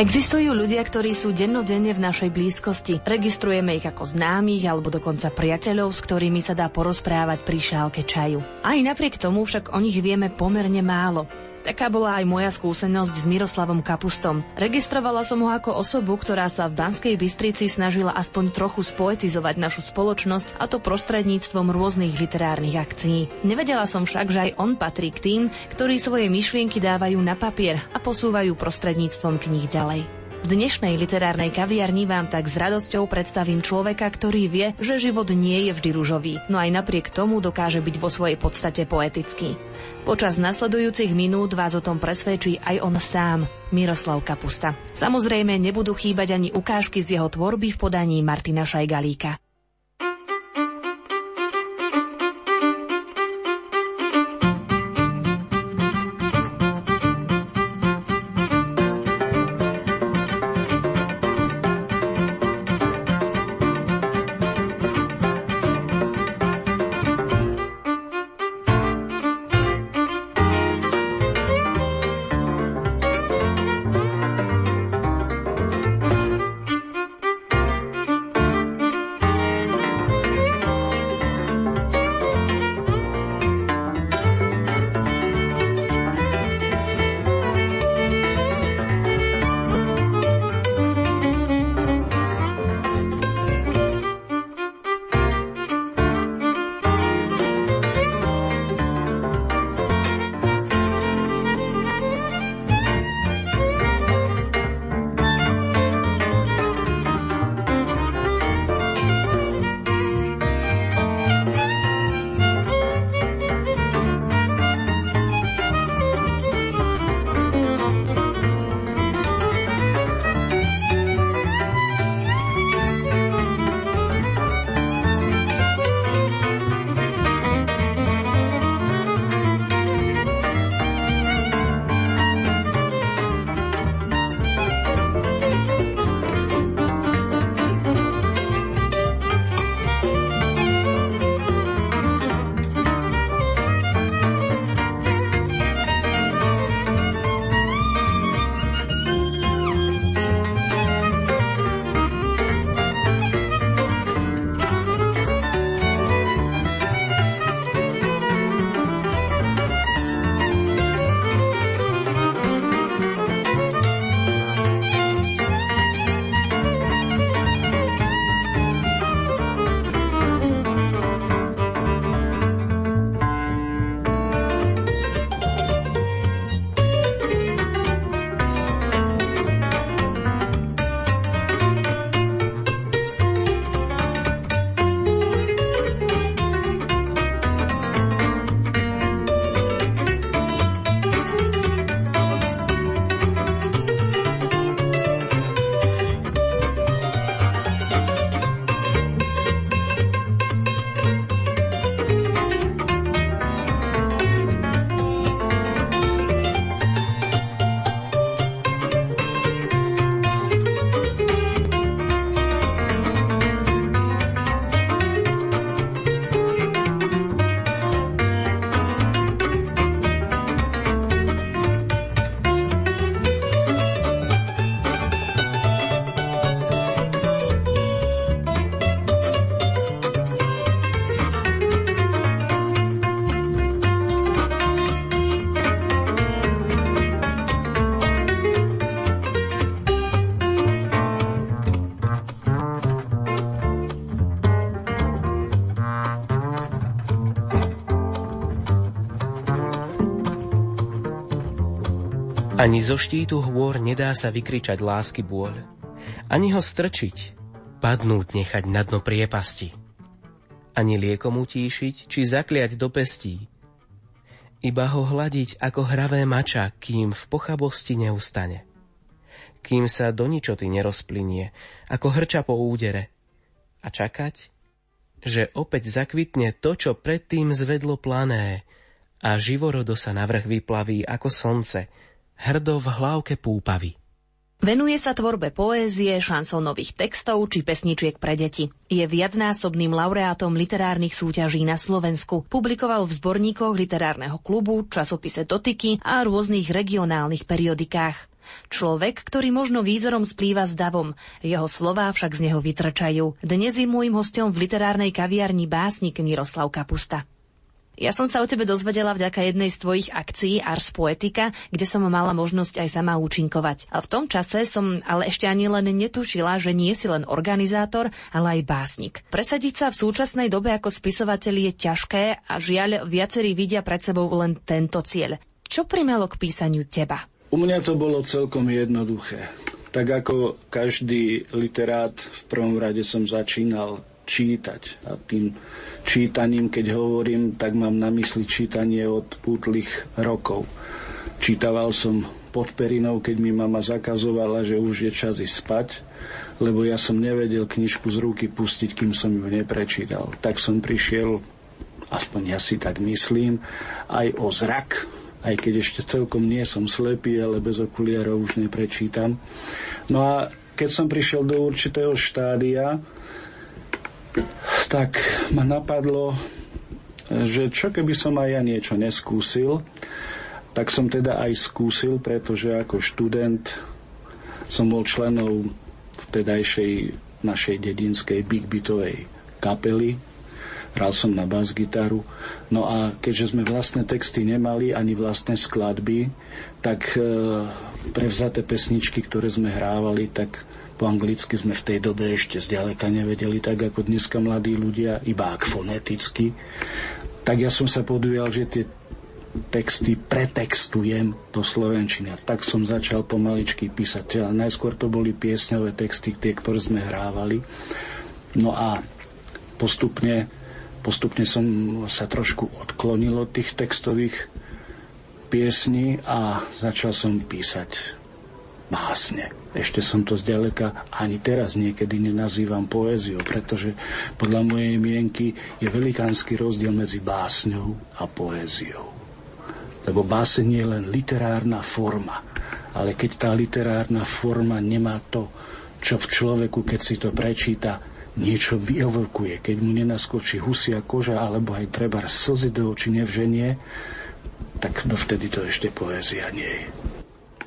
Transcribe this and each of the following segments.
Existujú ľudia, ktorí sú dennodenne v našej blízkosti. Registrujeme ich ako známych alebo dokonca priateľov, s ktorými sa dá porozprávať pri šálke čaju. Aj napriek tomu však o nich vieme pomerne málo. Taká bola aj moja skúsenosť s Miroslavom Kapustom. Registrovala som ho ako osobu, ktorá sa v Banskej Bystrici snažila aspoň trochu spoetizovať našu spoločnosť a to prostredníctvom rôznych literárnych akcií. Nevedela som však, že aj on patrí k tým, ktorí svoje myšlienky dávajú na papier a posúvajú prostredníctvom kníh ďalej. V dnešnej literárnej kaviarni vám tak s radosťou predstavím človeka, ktorý vie, že život nie je vždy ružový, no aj napriek tomu dokáže byť vo svojej podstate poetický. Počas nasledujúcich minút vás o tom presvedčí aj on sám, Miroslav Kapusta. Samozrejme nebudú chýbať ani ukážky z jeho tvorby v podaní Martina Šajgalíka. Ani zo štítu hôr nedá sa vykričať lásky bôľ, ani ho strčiť, padnúť nechať na dno priepasti, ani liekom utíšiť, či zakliať do pestí, iba ho hľadiť ako hravé mača, kým v pochabosti neustane. Kým sa do ničoty nerozplynie, ako hrča po údere. A čakať, že opäť zakvitne to, čo predtým zvedlo plané. A živorodo sa navrh vyplaví ako slnce, hrdo v hlávke púpavy. Venuje sa tvorbe poézie, šansónových textov či pesničiek pre deti. Je viacnásobným laureátom literárnych súťaží na Slovensku. Publikoval v zborníkoch literárneho klubu, časopise Dotyky a rôznych regionálnych periodikách. Človek, ktorý možno výzorom splýva s davom, jeho slová však z neho vytrčajú. Dnes je môjim hostom v literárnej kaviarni básnik Miroslav Kapusta. Ja som sa o tebe dozvedela vďaka jednej z tvojich akcií Ars Poetica, kde som mala možnosť aj sama účinkovať. A v tom čase som ale ešte ani len netušila, že nie si len organizátor, ale aj básnik. Presadiť sa v súčasnej dobe ako spisovateľ je ťažké a žiaľ viacerí vidia pred sebou len tento cieľ. Čo primelo k písaniu teba? U mňa to bolo celkom jednoduché. Tak ako každý literát, v prvom rade som začínal čítať. A tým čítaním, keď hovorím, tak mám na mysli čítanie od útlých rokov. Čítaval som pod perinou, keď mi mama zakazovala, že už je čas ísť spať, lebo ja som nevedel knižku z ruky pustiť, kým som ju neprečítal. Tak som prišiel, aspoň ja si tak myslím, aj o zrak, aj keď ešte celkom nie som slepý, ale bez okuliarov už neprečítam. No a keď som prišiel do určitého štádia, tak ma napadlo, že čo keby som aj ja niečo neskúsil, tak som teda aj skúsil, pretože ako študent som bol členom vtedajšej našej dedinskej big bitovej kapely. Hral som na bas gitaru. No a keďže sme vlastné texty nemali, ani vlastné skladby, tak e, prevzaté pesničky, ktoré sme hrávali, tak po anglicky sme v tej dobe ešte zďaleka nevedeli, tak ako dneska mladí ľudia, iba ak foneticky. Tak ja som sa podujal, že tie texty pretextujem do slovenčiny. Tak som začal pomaličky písať. A najskôr to boli piesňové texty, tie, ktoré sme hrávali. No a postupne, postupne som sa trošku odklonil od tých textových piesní a začal som písať básne. Ešte som to zďaleka ani teraz niekedy nenazývam poéziou, pretože podľa mojej mienky je velikánsky rozdiel medzi básňou a poéziou. Lebo báseň je len literárna forma, ale keď tá literárna forma nemá to, čo v človeku, keď si to prečíta, niečo vyevokuje, keď mu nenaskočí husia koža alebo aj treba slzy do očí nevženie, tak dovtedy to ešte poézia nie je.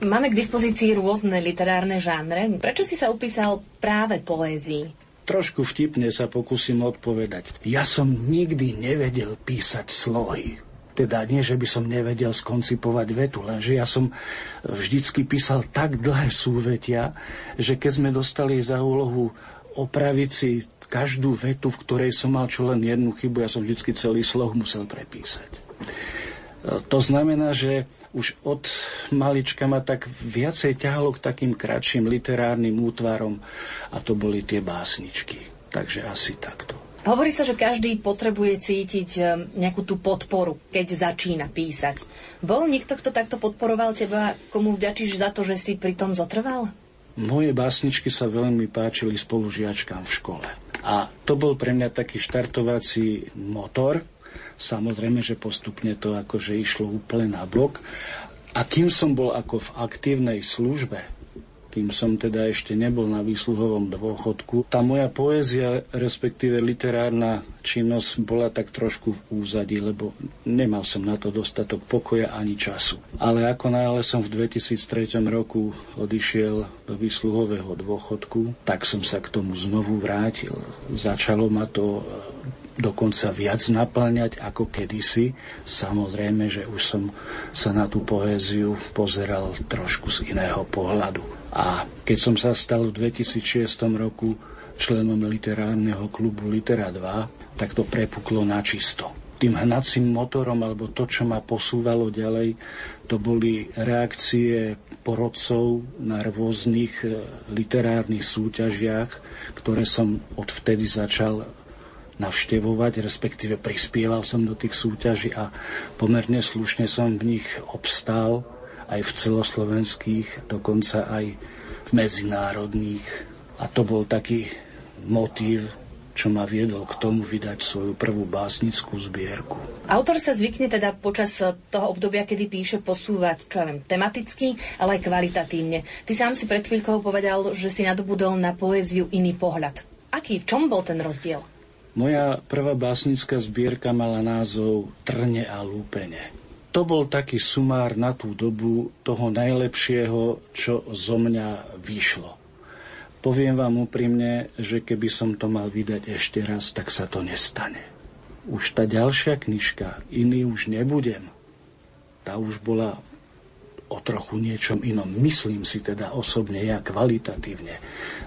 Máme k dispozícii rôzne literárne žánre. Prečo si sa upísal práve poézii? Trošku vtipne sa pokúsim odpovedať. Ja som nikdy nevedel písať slohy. Teda nie, že by som nevedel skoncipovať vetu, lenže ja som vždycky písal tak dlhé súvetia, že keď sme dostali za úlohu opraviť si každú vetu, v ktorej som mal čo len jednu chybu, ja som vždycky celý sloh musel prepísať. To znamená, že už od malička ma tak viacej ťahalo k takým kratším literárnym útvarom a to boli tie básničky. Takže asi takto. Hovorí sa, že každý potrebuje cítiť e, nejakú tú podporu, keď začína písať. Bol niekto, kto takto podporoval teba, komu vďačíš za to, že si pri tom zotrval? Moje básničky sa veľmi páčili spolužiačkám v škole. A to bol pre mňa taký štartovací motor, Samozrejme, že postupne to akože išlo úplne na bok. A kým som bol ako v aktívnej službe, kým som teda ešte nebol na výsluhovom dôchodku. Tá moja poézia, respektíve literárna činnosť bola tak trošku v úzadí, lebo nemal som na to dostatok pokoja ani času. Ale ako náhle som v 2003 roku odišiel do výsluhového dôchodku, tak som sa k tomu znovu vrátil. Začalo ma to dokonca viac naplňať ako kedysi. Samozrejme, že už som sa na tú poéziu pozeral trošku z iného pohľadu. A keď som sa stal v 2006 roku členom literárneho klubu Litera 2, tak to prepuklo na čisto. Tým hnacím motorom, alebo to, čo ma posúvalo ďalej, to boli reakcie porodcov na rôznych e, literárnych súťažiach, ktoré som odvtedy začal navštevovať, respektíve prispieval som do tých súťaží a pomerne slušne som v nich obstál aj v celoslovenských, dokonca aj v medzinárodných. A to bol taký motív čo ma viedol k tomu vydať svoju prvú básnickú zbierku. Autor sa zvykne teda počas toho obdobia, kedy píše, posúvať, čo ja viem, tematicky, ale aj kvalitatívne. Ty sám si pred chvíľkou povedal, že si nadobudol na poéziu iný pohľad. Aký, v čom bol ten rozdiel? Moja prvá básnická zbierka mala názov Trne a lúpene. To bol taký sumár na tú dobu toho najlepšieho, čo zo mňa vyšlo. Poviem vám úprimne, že keby som to mal vydať ešte raz, tak sa to nestane. Už tá ďalšia knižka, iný už nebudem, tá už bola o trochu niečom inom. Myslím si teda osobne ja kvalitatívne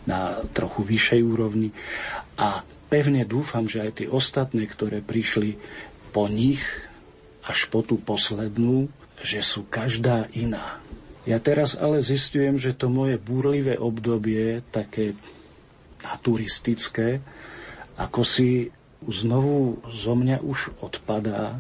na trochu vyššej úrovni a pevne dúfam, že aj tie ostatné, ktoré prišli po nich až po tú poslednú, že sú každá iná. Ja teraz ale zistujem, že to moje búrlivé obdobie, také naturistické, ako si znovu zo mňa už odpadá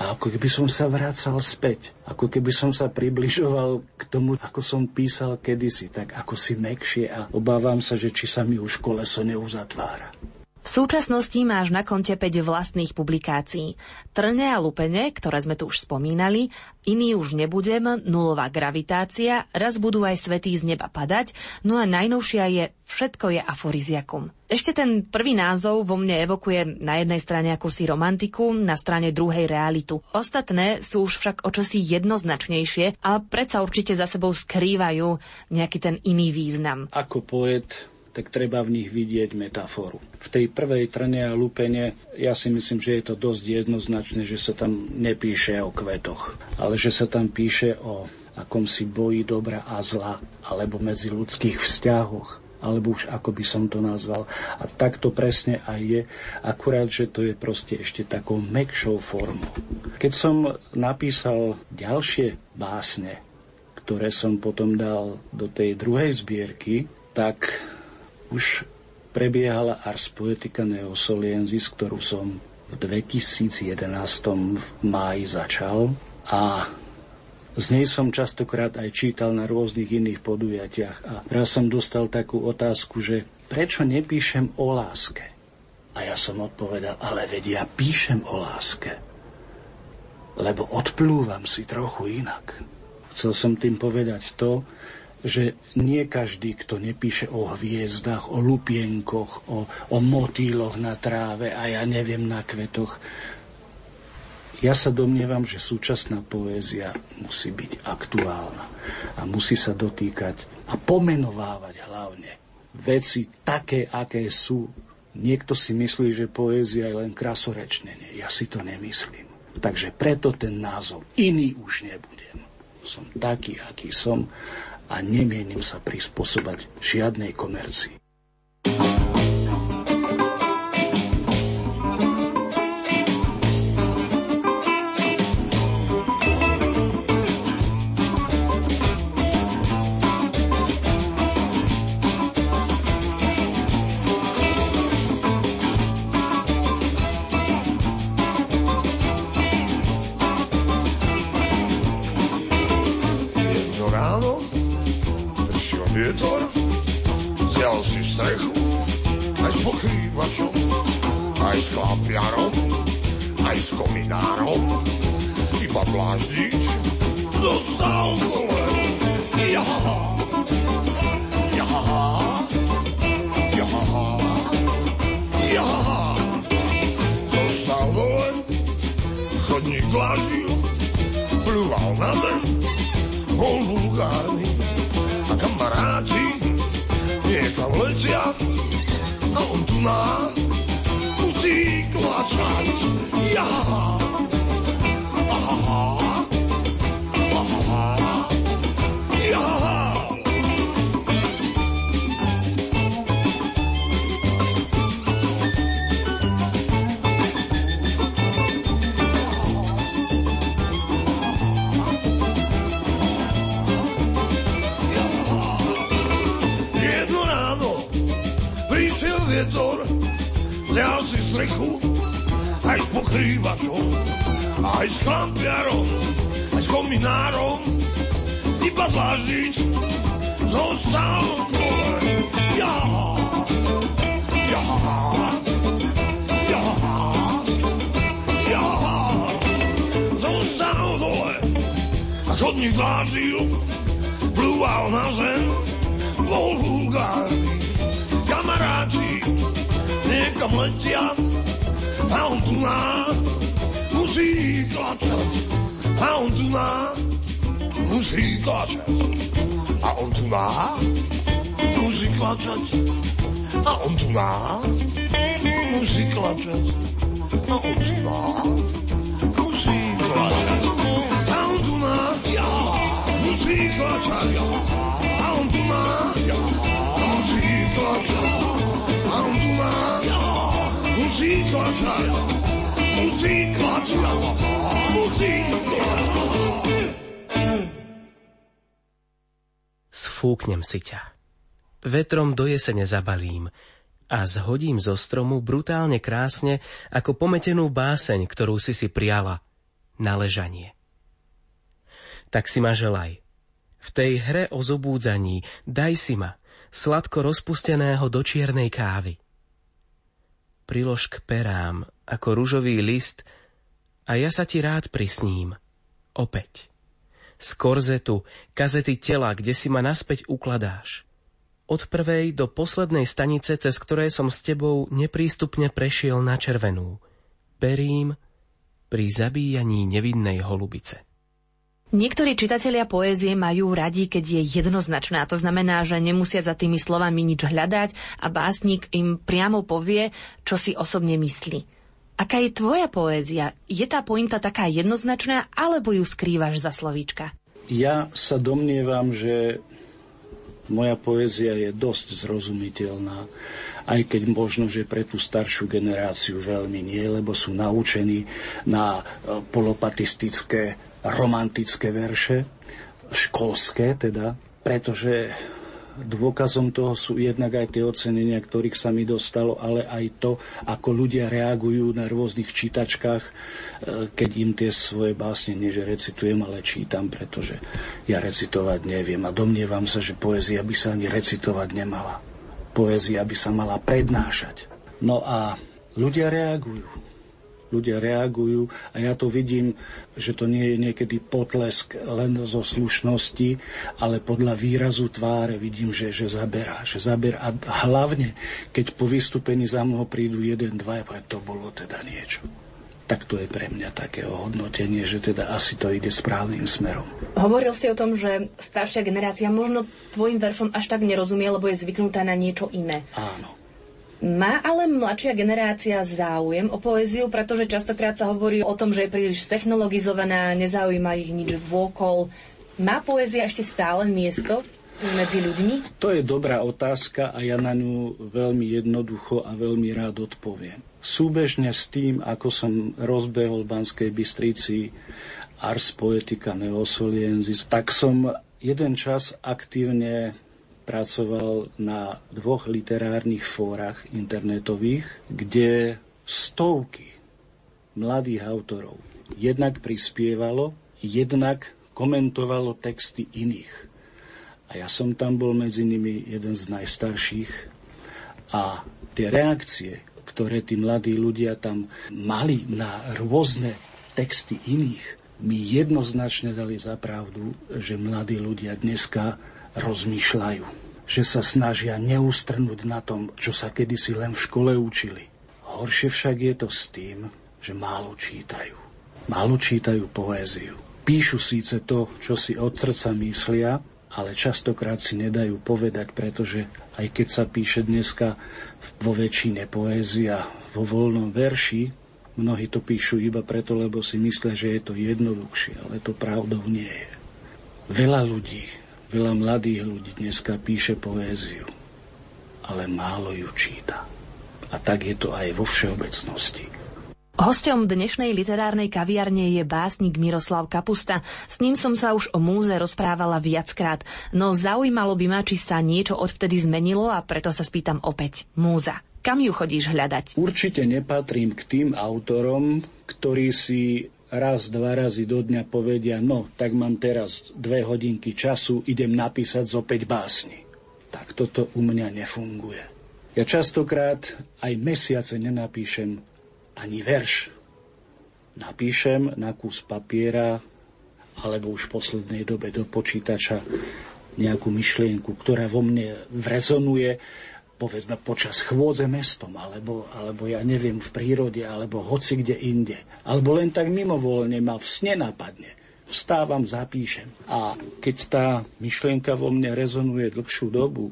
a ako keby som sa vracal späť, ako keby som sa približoval k tomu, ako som písal kedysi, tak ako si mekšie a obávam sa, že či sa mi už koleso neuzatvára. V súčasnosti máš na konte 5 vlastných publikácií. Trne a lupene, ktoré sme tu už spomínali, iný už nebudem, nulová gravitácia, raz budú aj svetí z neba padať, no a najnovšia je Všetko je aforiziakum. Ešte ten prvý názov vo mne evokuje na jednej strane akúsi romantiku, na strane druhej realitu. Ostatné sú už však očosi jednoznačnejšie, ale predsa určite za sebou skrývajú nejaký ten iný význam. Ako poet tak treba v nich vidieť metaforu. V tej prvej trne a lupene ja si myslím, že je to dosť jednoznačné, že sa tam nepíše o kvetoch, ale že sa tam píše o akomsi boji dobra a zla, alebo medzi ľudských vzťahoch, alebo už ako by som to nazval. A tak to presne aj je, akurát, že to je proste ešte takou mekšou formou. Keď som napísal ďalšie básne, ktoré som potom dal do tej druhej zbierky, tak už prebiehala Ars Poetica Neosoliensis, ktorú som v 2011 v máji začal a z nej som častokrát aj čítal na rôznych iných podujatiach a raz som dostal takú otázku, že prečo nepíšem o láske? A ja som odpovedal, ale vedia, ja píšem o láske, lebo odplúvam si trochu inak. Chcel som tým povedať to, že nie každý, kto nepíše o hviezdach, o lupienkoch, o, o motýloch na tráve a ja neviem na kvetoch, ja sa domnievam, že súčasná poézia musí byť aktuálna a musí sa dotýkať a pomenovávať hlavne veci také, aké sú. Niekto si myslí, že poézia je len krasorečnenie. Ja si to nemyslím. Takže preto ten názov iný už nebudem. Som taký, aký som a nemienim sa prispôsobať žiadnej komercii. vážil, plúval na zem, bol vulgárny a kamaráti niekam letia a on tu na musí klačať. Jaha! strechu, aj s pokrývačom, aj s klampiarom, aj s kominárom, iba dlaždič zostal dole. Ja, ja, ja, ja, zostal dole. A chodník dláždil, plúval na zem, bol vulgárny, kamaráti, niekam letia a on tu nás musí klačať. A on tu nás musí klačať. A on tu nás musí klačať. A on tu nás musí klačať. A on tu nás musí klačať. A on tu nás ja, musí klačať. Ja. A on tu nás ja, musí klačať. A on tu nás ja, musí klačať. Musí klačať. Musí klačať. Sfúknem si ťa. Vetrom do jesene zabalím a zhodím zo stromu brutálne krásne ako pometenú báseň, ktorú si si na ležanie. Tak si ma želaj. V tej hre o zobúdzaní daj si ma, sladko rozpusteného do čiernej kávy. Prilož k perám ako ružový list a ja sa ti rád prisním. Opäť. Z korzetu, kazety tela, kde si ma naspäť ukladáš. Od prvej do poslednej stanice, cez ktoré som s tebou neprístupne prešiel na červenú. Perím pri zabíjaní nevinnej holubice. Niektorí čitatelia poézie majú radi, keď je jednoznačná. To znamená, že nemusia za tými slovami nič hľadať a básnik im priamo povie, čo si osobne myslí. Aká je tvoja poézia? Je tá pointa taká jednoznačná, alebo ju skrývaš za slovíčka? Ja sa domnievam, že moja poézia je dosť zrozumiteľná, aj keď možno, že pre tú staršiu generáciu veľmi nie, lebo sú naučení na e, polopatistické romantické verše, školské teda, pretože dôkazom toho sú jednak aj tie ocenenia, ktorých sa mi dostalo, ale aj to, ako ľudia reagujú na rôznych čítačkách, e, keď im tie svoje básne nie že recitujem, ale čítam, pretože ja recitovať neviem a domnievam sa, že poézia by sa ani recitovať nemala. Poézia by sa mala prednášať. No a ľudia reagujú ľudia reagujú a ja to vidím, že to nie je niekedy potlesk len zo slušnosti, ale podľa výrazu tváre vidím, že, že zaberá, že zaberá. A hlavne, keď po vystúpení za mnou prídu jeden, dva, to bolo teda niečo tak to je pre mňa také ohodnotenie, že teda asi to ide správnym smerom. Hovoril si o tom, že staršia generácia možno tvojim veršom až tak nerozumie, lebo je zvyknutá na niečo iné. Áno. Má ale mladšia generácia záujem o poéziu, pretože častokrát sa hovorí o tom, že je príliš technologizovaná, nezaujíma ich nič vôkol. Má poézia ešte stále miesto medzi ľuďmi? To je dobrá otázka a ja na ňu veľmi jednoducho a veľmi rád odpoviem. Súbežne s tým, ako som rozbehol v Banskej Bystrici Ars Poetica Neosoliensis, tak som jeden čas aktívne pracoval na dvoch literárnych fórach internetových, kde stovky mladých autorov jednak prispievalo, jednak komentovalo texty iných. A ja som tam bol medzi nimi jeden z najstarších a tie reakcie, ktoré tí mladí ľudia tam mali na rôzne texty iných, mi jednoznačne dali za pravdu, že mladí ľudia dneska rozmýšľajú, že sa snažia neustrnúť na tom, čo sa kedysi len v škole učili. Horšie však je to s tým, že málo čítajú. Málo čítajú poéziu. Píšu síce to, čo si od srdca myslia, ale častokrát si nedajú povedať, pretože aj keď sa píše dneska vo väčšine poézia vo voľnom verši, mnohí to píšu iba preto, lebo si myslia, že je to jednoduchšie, ale to pravdou nie je. Veľa ľudí Veľa mladých ľudí dneska píše poéziu, ale málo ju číta. A tak je to aj vo všeobecnosti. Hosťom dnešnej literárnej kaviarne je básnik Miroslav Kapusta. S ním som sa už o múze rozprávala viackrát, no zaujímalo by ma, či sa niečo odvtedy zmenilo a preto sa spýtam opäť. Múza. Kam ju chodíš hľadať? Určite nepatrím k tým autorom, ktorí si raz, dva razy do dňa povedia, no, tak mám teraz dve hodinky času, idem napísať zo 5 básni. Tak toto u mňa nefunguje. Ja častokrát aj mesiace nenapíšem ani verš. Napíšem na kus papiera alebo už v poslednej dobe do počítača nejakú myšlienku, ktorá vo mne vrezonuje, povedzme počas chôdze mestom, alebo, alebo ja neviem, v prírode, alebo hoci kde inde. Alebo len tak mimovoľne ma v sne napadne. Vstávam, zapíšem. A keď tá myšlienka vo mne rezonuje dlhšiu dobu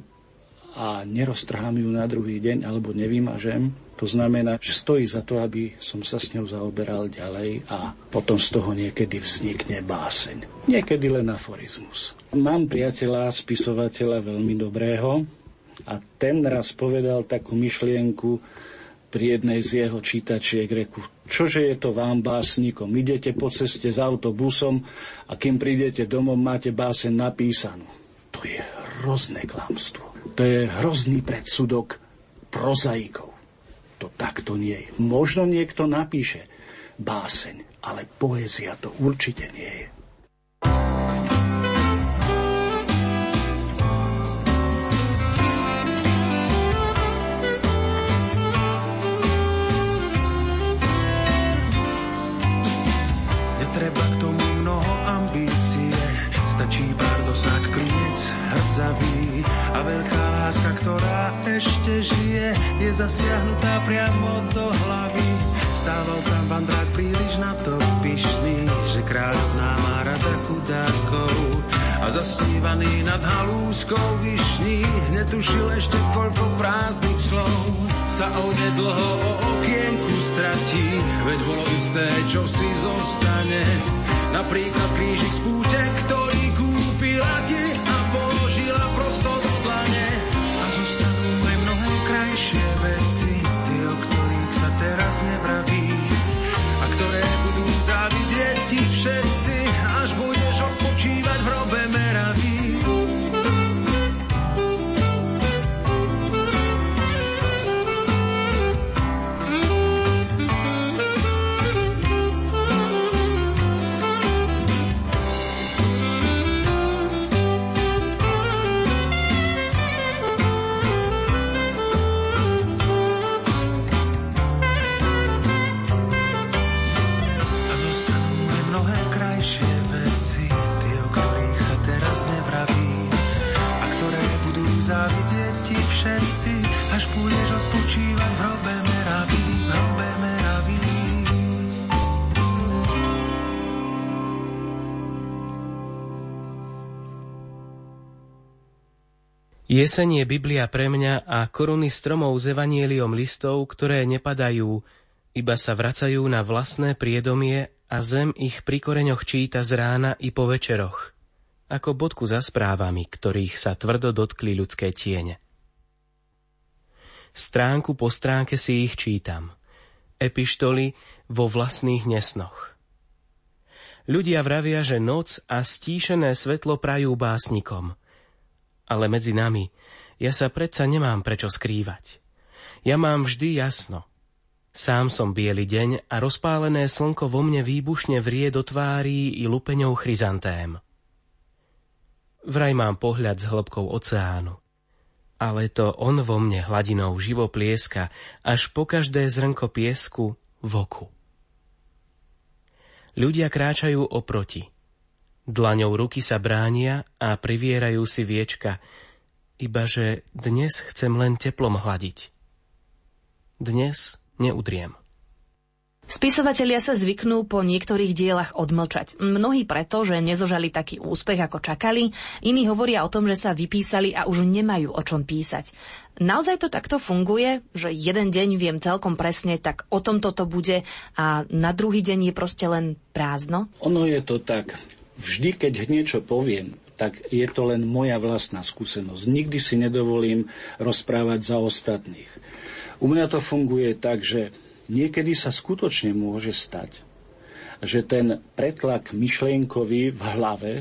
a neroztrhám ju na druhý deň, alebo nevymažem, to znamená, že stojí za to, aby som sa s ňou zaoberal ďalej a potom z toho niekedy vznikne báseň. Niekedy len aforizmus. Mám priateľa, spisovateľa veľmi dobrého a ten raz povedal takú myšlienku pri jednej z jeho čítačiek reku, čože je to vám básnikom, idete po ceste s autobusom a kým prídete domov, máte báseň napísanú. To je hrozné klamstvo. To je hrozný predsudok prozaikov. To takto nie je. Možno niekto napíše báseň, ale poézia to určite nie je. Hrdzavý a veľká láska, ktorá ešte žije, je zasiahnutá priamo do hlavy. Stával tam vandrák príliš na to pyšný, že kráľovná má rada chudákov a zasnívaný nad halúskou vyšní netušil ešte koľko prázdnych slov sa onedlho o okienku stratí, veď bolo isté, čo si zostane. Napríklad krížik z púte, ktorý Jeseň je Biblia pre mňa a koruny stromov s evanieliom listov, ktoré nepadajú, iba sa vracajú na vlastné priedomie a zem ich pri koreňoch číta z rána i po večeroch, ako bodku za správami, ktorých sa tvrdo dotkli ľudské tiene. Stránku po stránke si ich čítam. Epištoly vo vlastných nesnoch. Ľudia vravia, že noc a stíšené svetlo prajú básnikom – ale medzi nami ja sa predsa nemám prečo skrývať. Ja mám vždy jasno. Sám som biely deň a rozpálené slnko vo mne výbušne vrie do tvárí i lupeňou chryzantém. Vraj mám pohľad s hĺbkou oceánu. Ale to on vo mne hladinou živo plieska, až po každé zrnko piesku v oku. Ľudia kráčajú oproti – Dlaňou ruky sa bránia a privierajú si viečka, iba že dnes chcem len teplom hladiť. Dnes neudriem. Spisovatelia sa zvyknú po niektorých dielach odmlčať. Mnohí preto, že nezožali taký úspech, ako čakali, iní hovoria o tom, že sa vypísali a už nemajú o čom písať. Naozaj to takto funguje, že jeden deň viem celkom presne, tak o tom toto bude a na druhý deň je proste len prázdno? Ono je to tak vždy, keď niečo poviem, tak je to len moja vlastná skúsenosť. Nikdy si nedovolím rozprávať za ostatných. U mňa to funguje tak, že niekedy sa skutočne môže stať, že ten pretlak myšlienkový v hlave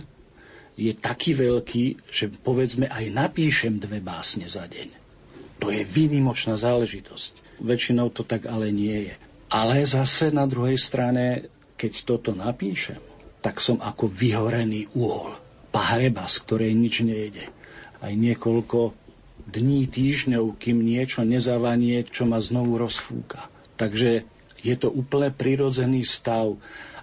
je taký veľký, že povedzme aj napíšem dve básne za deň. To je výnimočná záležitosť. Väčšinou to tak ale nie je. Ale zase na druhej strane, keď toto napíšem, tak som ako vyhorený úhol. Pahreba, z ktorej nič nejde. Aj niekoľko dní, týždňov, kým niečo nezavanie, čo ma znovu rozfúka. Takže je to úplne prirodzený stav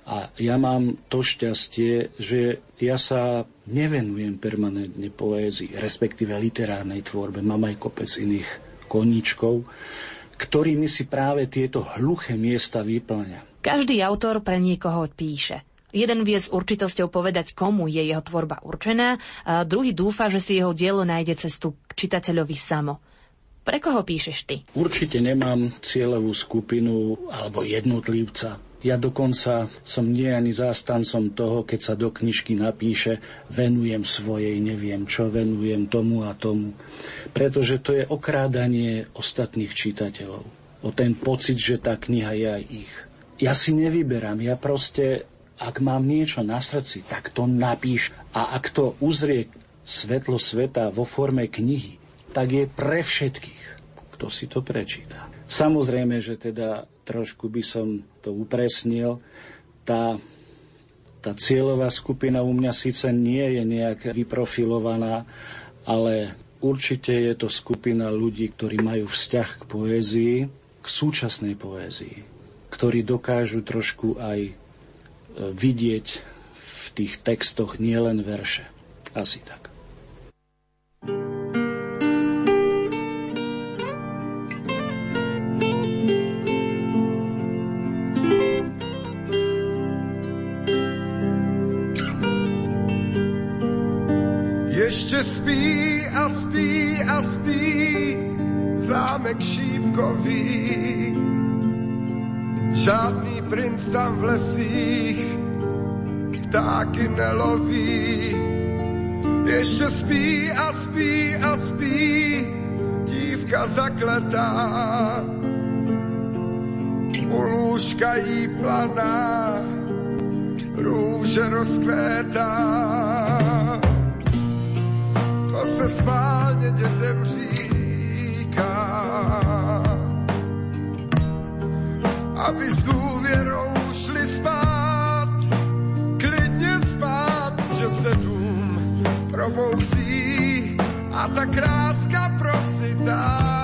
A ja mám to šťastie, že ja sa nevenujem permanentne poézii, respektíve literárnej tvorbe. Mám aj kopec iných koníčkov, ktorými si práve tieto hluché miesta vyplňa. Každý autor pre niekoho píše. Jeden vie s určitosťou povedať, komu je jeho tvorba určená, a druhý dúfa, že si jeho dielo nájde cestu k čitateľovi samo. Pre koho píšeš ty? Určite nemám cieľovú skupinu alebo jednotlivca. Ja dokonca som nie ani zástancom toho, keď sa do knižky napíše venujem svojej, neviem čo, venujem tomu a tomu. Pretože to je okrádanie ostatných čitateľov. O ten pocit, že tá kniha je aj ich. Ja si nevyberám, ja proste ak mám niečo na srdci, tak to napíš. A ak to uzrie svetlo sveta vo forme knihy, tak je pre všetkých, kto si to prečíta. Samozrejme, že teda trošku by som to upresnil. Tá, tá cieľová skupina u mňa síce nie je nejak vyprofilovaná, ale určite je to skupina ľudí, ktorí majú vzťah k poézii, k súčasnej poézii, ktorí dokážu trošku aj vidieť v tých textoch nielen verše. Asi tak. Spí a spí a spí zámek šípkový Žádný princ tam v lesích ptáky neloví. Ještě spí a spí a spí dívka zakletá. U lůžka jí planá, růže rozkvétá. Se schválně dětem říká aby s důvěrou šli spát, klidně spát, že se dům probouzí a ta kráska procitá.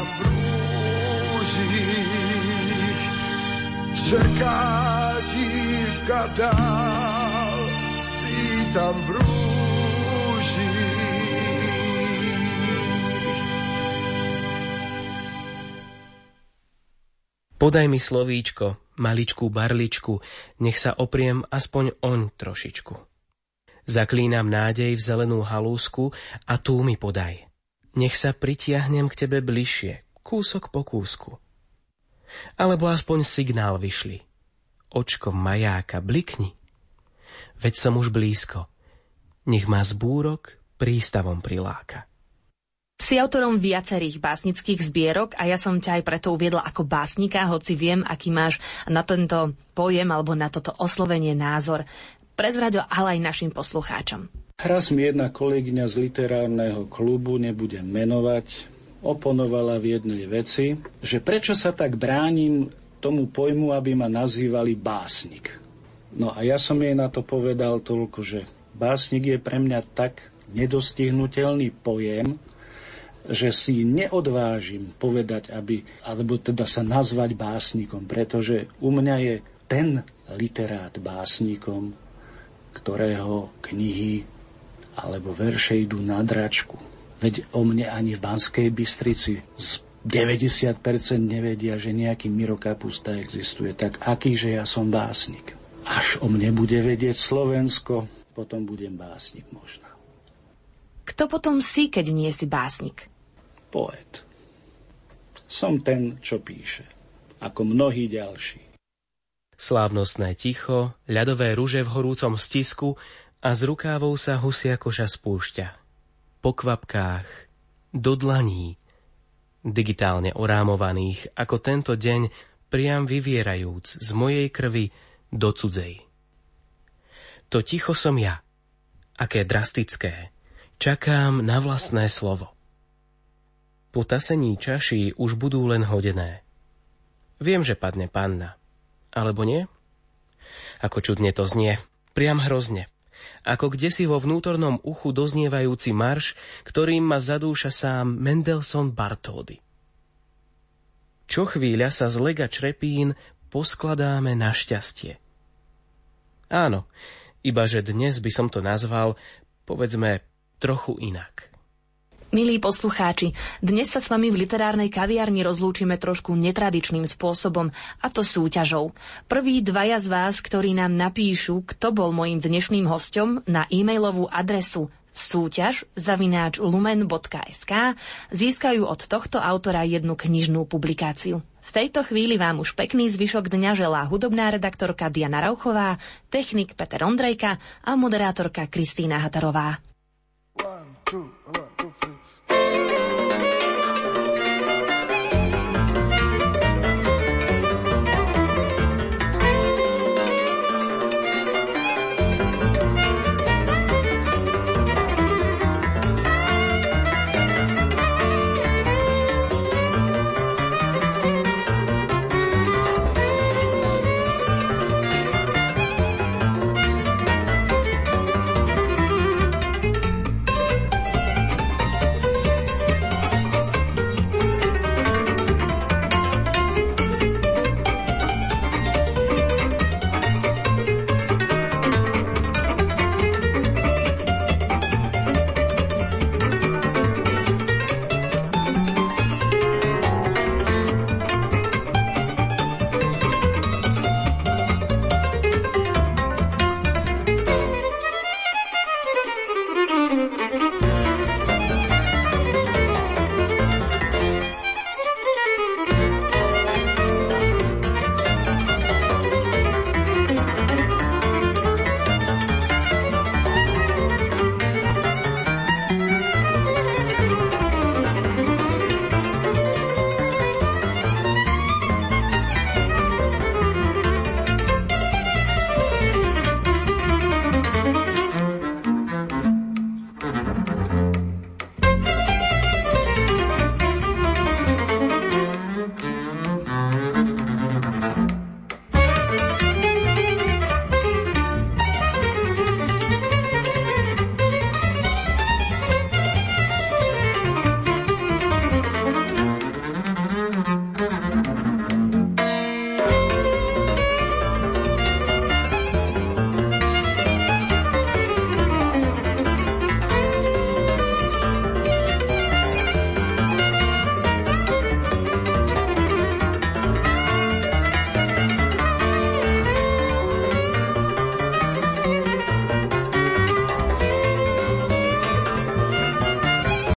Tam v růžích. Čeká dívka dál, spí tam v růžích. Podaj mi slovíčko, maličkú barličku, nech sa opriem aspoň oň trošičku. Zaklínam nádej v zelenú halúsku a tú mi podaj. Nech sa pritiahnem k tebe bližšie, kúsok po kúsku. Alebo aspoň signál vyšli. Očko majáka, blikni. Veď som už blízko. Nech ma zbúrok prístavom priláka. Si autorom viacerých básnických zbierok a ja som ťa aj preto uviedla ako básnika, hoci viem, aký máš na tento pojem alebo na toto oslovenie názor. Prezraď ale aj našim poslucháčom. Raz mi jedna kolegyňa z literárneho klubu, nebudem menovať, oponovala v jednej veci, že prečo sa tak bránim tomu pojmu, aby ma nazývali básnik. No a ja som jej na to povedal toľko, že básnik je pre mňa tak nedostihnutelný pojem, že si neodvážim povedať, aby, alebo teda sa nazvať básnikom, pretože u mňa je ten literát básnikom, ktorého knihy alebo verše idú na dračku. Veď o mne ani v Banskej Bystrici z 90% nevedia, že nejaký Miro Kapusta existuje. Tak akýže ja som básnik? Až o mne bude vedieť Slovensko, potom budem básnik možno. Kto potom si, keď nie si básnik? poet. Som ten, čo píše, ako mnohí ďalší. Slávnostné ticho, ľadové ruže v horúcom stisku a z rukávou sa husia koša spúšťa. Po kvapkách, do dlaní, digitálne orámovaných, ako tento deň, priam vyvierajúc z mojej krvi do cudzej. To ticho som ja, aké drastické, čakám na vlastné slovo. Po tasení čaší už budú len hodené. Viem, že padne panna. Alebo nie? Ako čudne to znie. Priam hrozne. Ako kde si vo vnútornom uchu doznievajúci marš, ktorým ma zadúša sám Mendelssohn Bartholdy. Čo chvíľa sa z lega črepín poskladáme na šťastie. Áno, iba že dnes by som to nazval, povedzme, trochu inak. Milí poslucháči, dnes sa s vami v literárnej kaviarni rozlúčime trošku netradičným spôsobom, a to súťažou. Prví dvaja z vás, ktorí nám napíšu, kto bol mojim dnešným hostom, na e-mailovú adresu súťaž zavináč lumen.sk získajú od tohto autora jednu knižnú publikáciu. V tejto chvíli vám už pekný zvyšok dňa želá hudobná redaktorka Diana Rauchová, technik Peter Ondrejka a moderátorka Kristýna Hatarová. One, two, one.